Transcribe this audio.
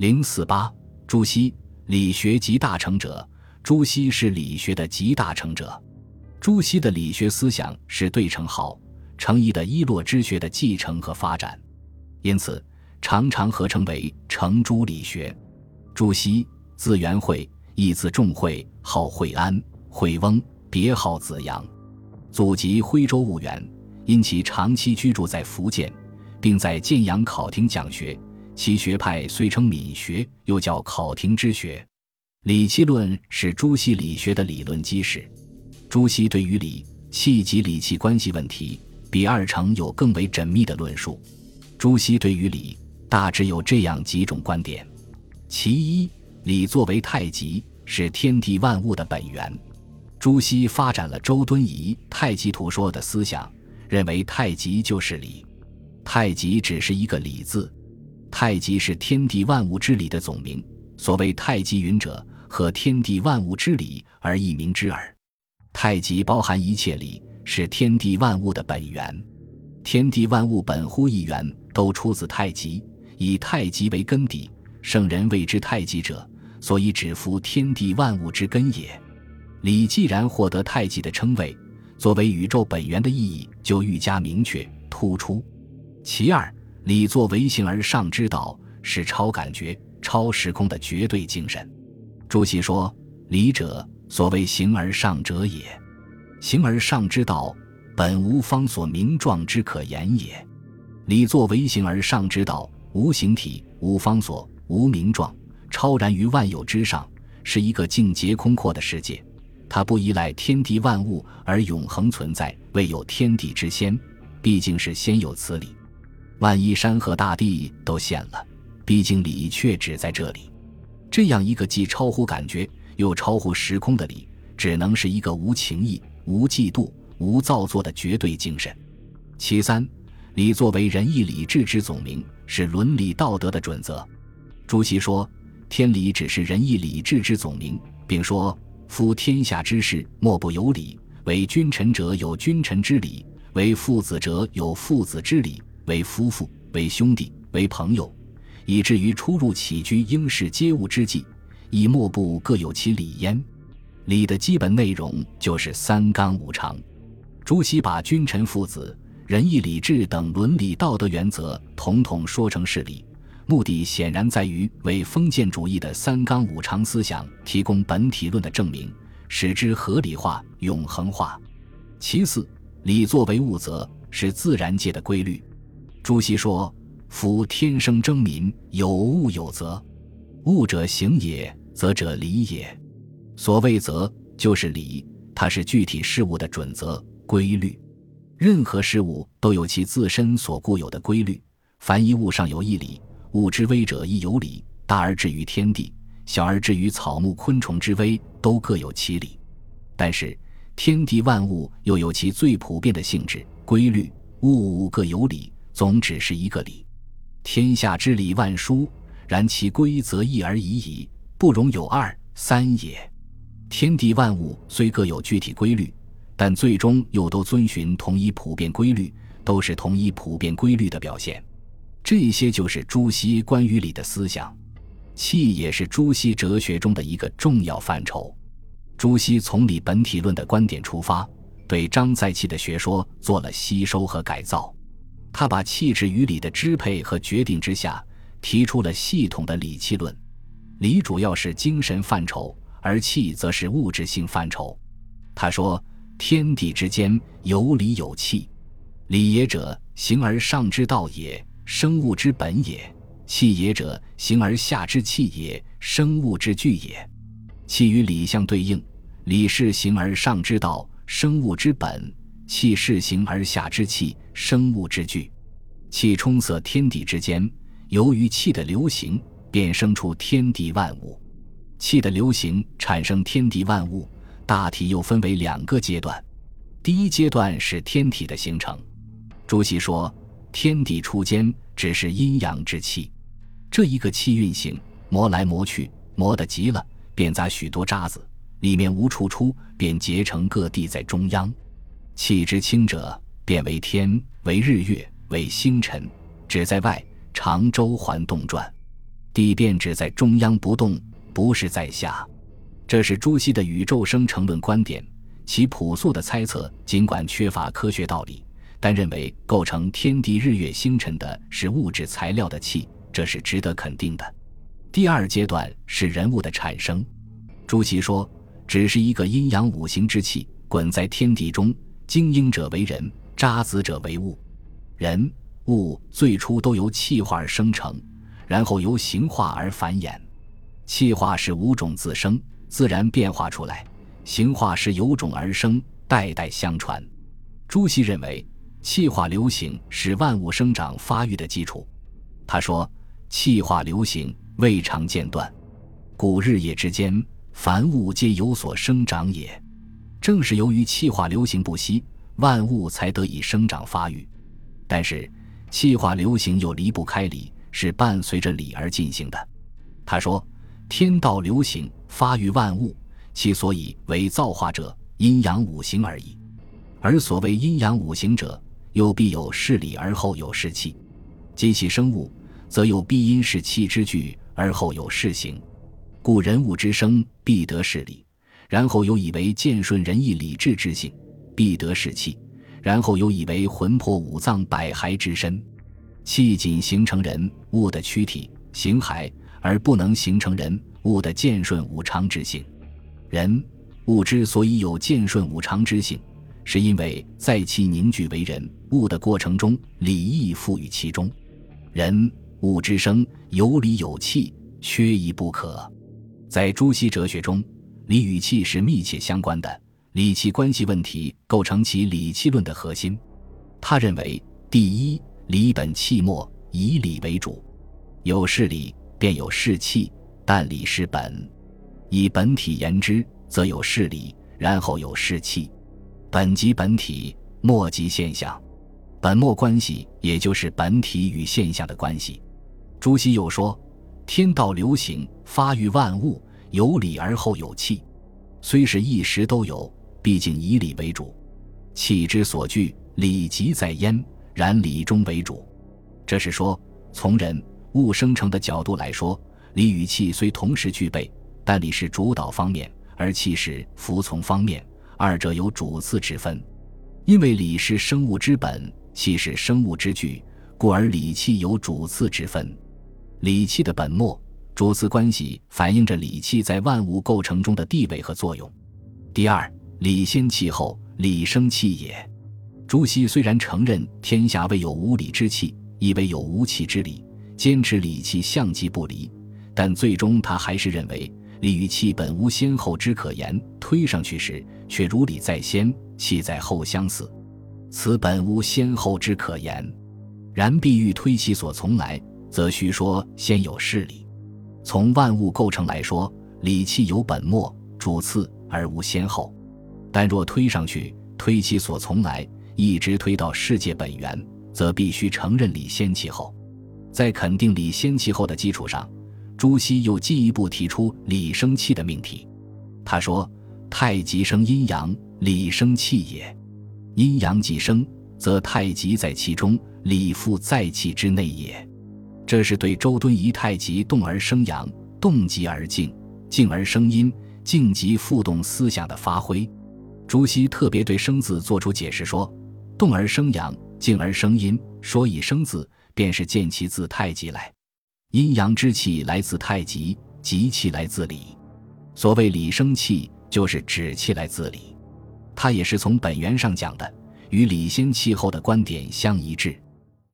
零四八，朱熹，理学集大成者。朱熹是理学的集大成者。朱熹的理学思想是对程好、程颐的一洛之学的继承和发展，因此常常合称为程朱理学。朱熹，字元惠，亦字仲惠，号惠安、惠翁，别号子阳，祖籍徽州婺源。因其长期居住在福建，并在建阳考亭讲学，其学派虽称闽学，又叫考亭之学。理气论是朱熹理学的理论基石。朱熹对于理气及理气关系问题，比二程有更为缜密的论述。朱熹对于理大致有这样几种观点：其一，理作为太极，是天地万物的本源。朱熹发展了周敦颐太极图说的思想。认为太极就是理，太极只是一个理字，太极是天地万物之理的总名。所谓太极云者，和天地万物之理而异名之耳。太极包含一切理，是天地万物的本源。天地万物本乎一源，都出自太极，以太极为根底。圣人谓之太极者，所以指夫天地万物之根也。理既然获得太极的称谓。作为宇宙本源的意义就愈加明确突出。其二，理作为形而上之道，是超感觉、超时空的绝对精神。朱熹说：“理者，所谓形而上者也。形而上之道，本无方所名状之可言也。理作为形而上之道，无形体，无方所，无名状，超然于万有之上，是一个境界空阔的世界。”它不依赖天地万物而永恒存在，未有天地之先，毕竟是先有此理。万一山河大地都陷了，毕竟理却只在这里。这样一个既超乎感觉又超乎时空的理，只能是一个无情义、无嫉妒、无造作的绝对精神。其三，礼作为仁义礼智之总名，是伦理道德的准则。朱熹说：“天理只是仁义礼智之总名，并说。”夫天下之事，莫不有理。为君臣者有君臣之理，为父子者有父子之理，为夫妇、为兄弟、为朋友，以至于出入起居应事皆物之际，亦莫不各有其理焉。礼的基本内容就是三纲五常。朱熹把君臣、父子、仁义礼智等伦理道德原则统统说成是理。目的显然在于为封建主义的三纲五常思想提供本体论的证明，使之合理化、永恒化。其次，礼作为物则，是自然界的规律。朱熹说：“夫天生争民，有物有则。物者行也，则者理也。所谓则，就是理，它是具体事物的准则、规律。任何事物都有其自身所固有的规律，凡一物上有一理。”物之微者亦有理，大而至于天地，小而至于草木昆虫之微，都各有其理。但是天地万物又有其最普遍的性质规律，物物各有理，总只是一个理。天下之理万殊，然其规则一而已矣，不容有二三也。天地万物虽各有具体规律，但最终又都遵循同一普遍规律，都是同一普遍规律的表现。这些就是朱熹关于理的思想，气也是朱熹哲学中的一个重要范畴。朱熹从理本体论的观点出发，对张载气的学说做了吸收和改造。他把气质与理的支配和决定之下，提出了系统的理气论。理主要是精神范畴，而气则是物质性范畴。他说：“天地之间有理有气，理也者，形而上之道也。”生物之本也，气也者，形而下之气也，生物之具也。气与理相对应，理是形而上之道，生物之本；气是形而下之气，生物之具。气充塞天地之间，由于气的流行，便生出天地万物。气的流行产生天地万物，大体又分为两个阶段。第一阶段是天体的形成。朱熹说。天地初间只是阴阳之气，这一个气运行，磨来磨去，磨得急了，便砸许多渣子，里面无处出，便结成各地在中央。气之清者，变为天，为日月，为星辰，只在外，常周环动转。地便只在中央不动，不是在下。这是朱熹的宇宙生成论观点。其朴素的猜测尽管缺乏科学道理，但认为构成天地日月星辰的是物质材料的气，这是值得肯定的。第二阶段是人物的产生。朱熹说，只是一个阴阳五行之气滚在天地中，精英者为人，渣滓者为物。人物最初都由气化而生成，然后由形化而繁衍。气化是五种自生，自然变化出来。形化是由种而生，代代相传。朱熹认为，气化流行是万物生长发育的基础。他说：“气化流行，未尝间断。古日夜之间，凡物皆有所生长也。正是由于气化流行不息，万物才得以生长发育。但是，气化流行又离不开理，是伴随着理而进行的。”他说：“天道流行，发育万物。”其所以为造化者，阴阳五行而已。而所谓阴阳五行者，又必有势理而后有势气。机器生物，则有必因势气之聚而后有势形。故人物之生，必得势理，然后又以为健顺仁义礼智之性，必得势气，然后又以为魂魄五脏百骸之身。气仅形成人物的躯体形骸，而不能形成人物的健顺五常之性。人物之所以有健顺五常之性，是因为在其凝聚为人物的过程中，礼义赋予其中。人物之生有理有气，缺一不可。在朱熹哲学中，理与气是密切相关的，理气关系问题构成其理气论的核心。他认为，第一，理本气末，以理为主，有事理便有事气，但理是本。以本体言之，则有事理，然后有事气。本即本体，末即现象。本末关系，也就是本体与现象的关系。朱熹又说：“天道流行，发育万物，有理而后有气。虽是一时都有，毕竟以理为主。气之所聚，理即在焉，然理中为主。”这是说，从人物生成的角度来说，理与气虽同时具备。但理是主导方面，而气是服从方面，二者有主次之分。因为理是生物之本，气是生物之具，故而理气有主次之分。理气的本末、主次关系，反映着理气在万物构成中的地位和作用。第二，理先气后，理生气也。朱熹虽然承认天下未有无理之气，亦未有无气之理，坚持理气相继不离，但最终他还是认为。理与气本无先后之可言，推上去时却如理在先，气在后相似，此本无先后之可言。然必欲推其所从来，则须说先有事理。从万物构成来说，理气有本末、主次而无先后。但若推上去，推其所从来，一直推到世界本源，则必须承认理先气后。在肯定理先气后的基础上。朱熹又进一步提出理生气的命题。他说：“太极生阴阳，理生气也。阴阳既生，则太极在其中，理复在气之内也。”这是对周敦颐“太极动而生阳，动极而静，静而生阴，静极复动”思想的发挥。朱熹特别对“生”字作出解释说：“动而生阳，静而生阴。说以生字，便是见其自太极来。”阴阳之气来自太极，极气来自理。所谓理生气，就是指气来自理。它也是从本源上讲的，与理先气后的观点相一致。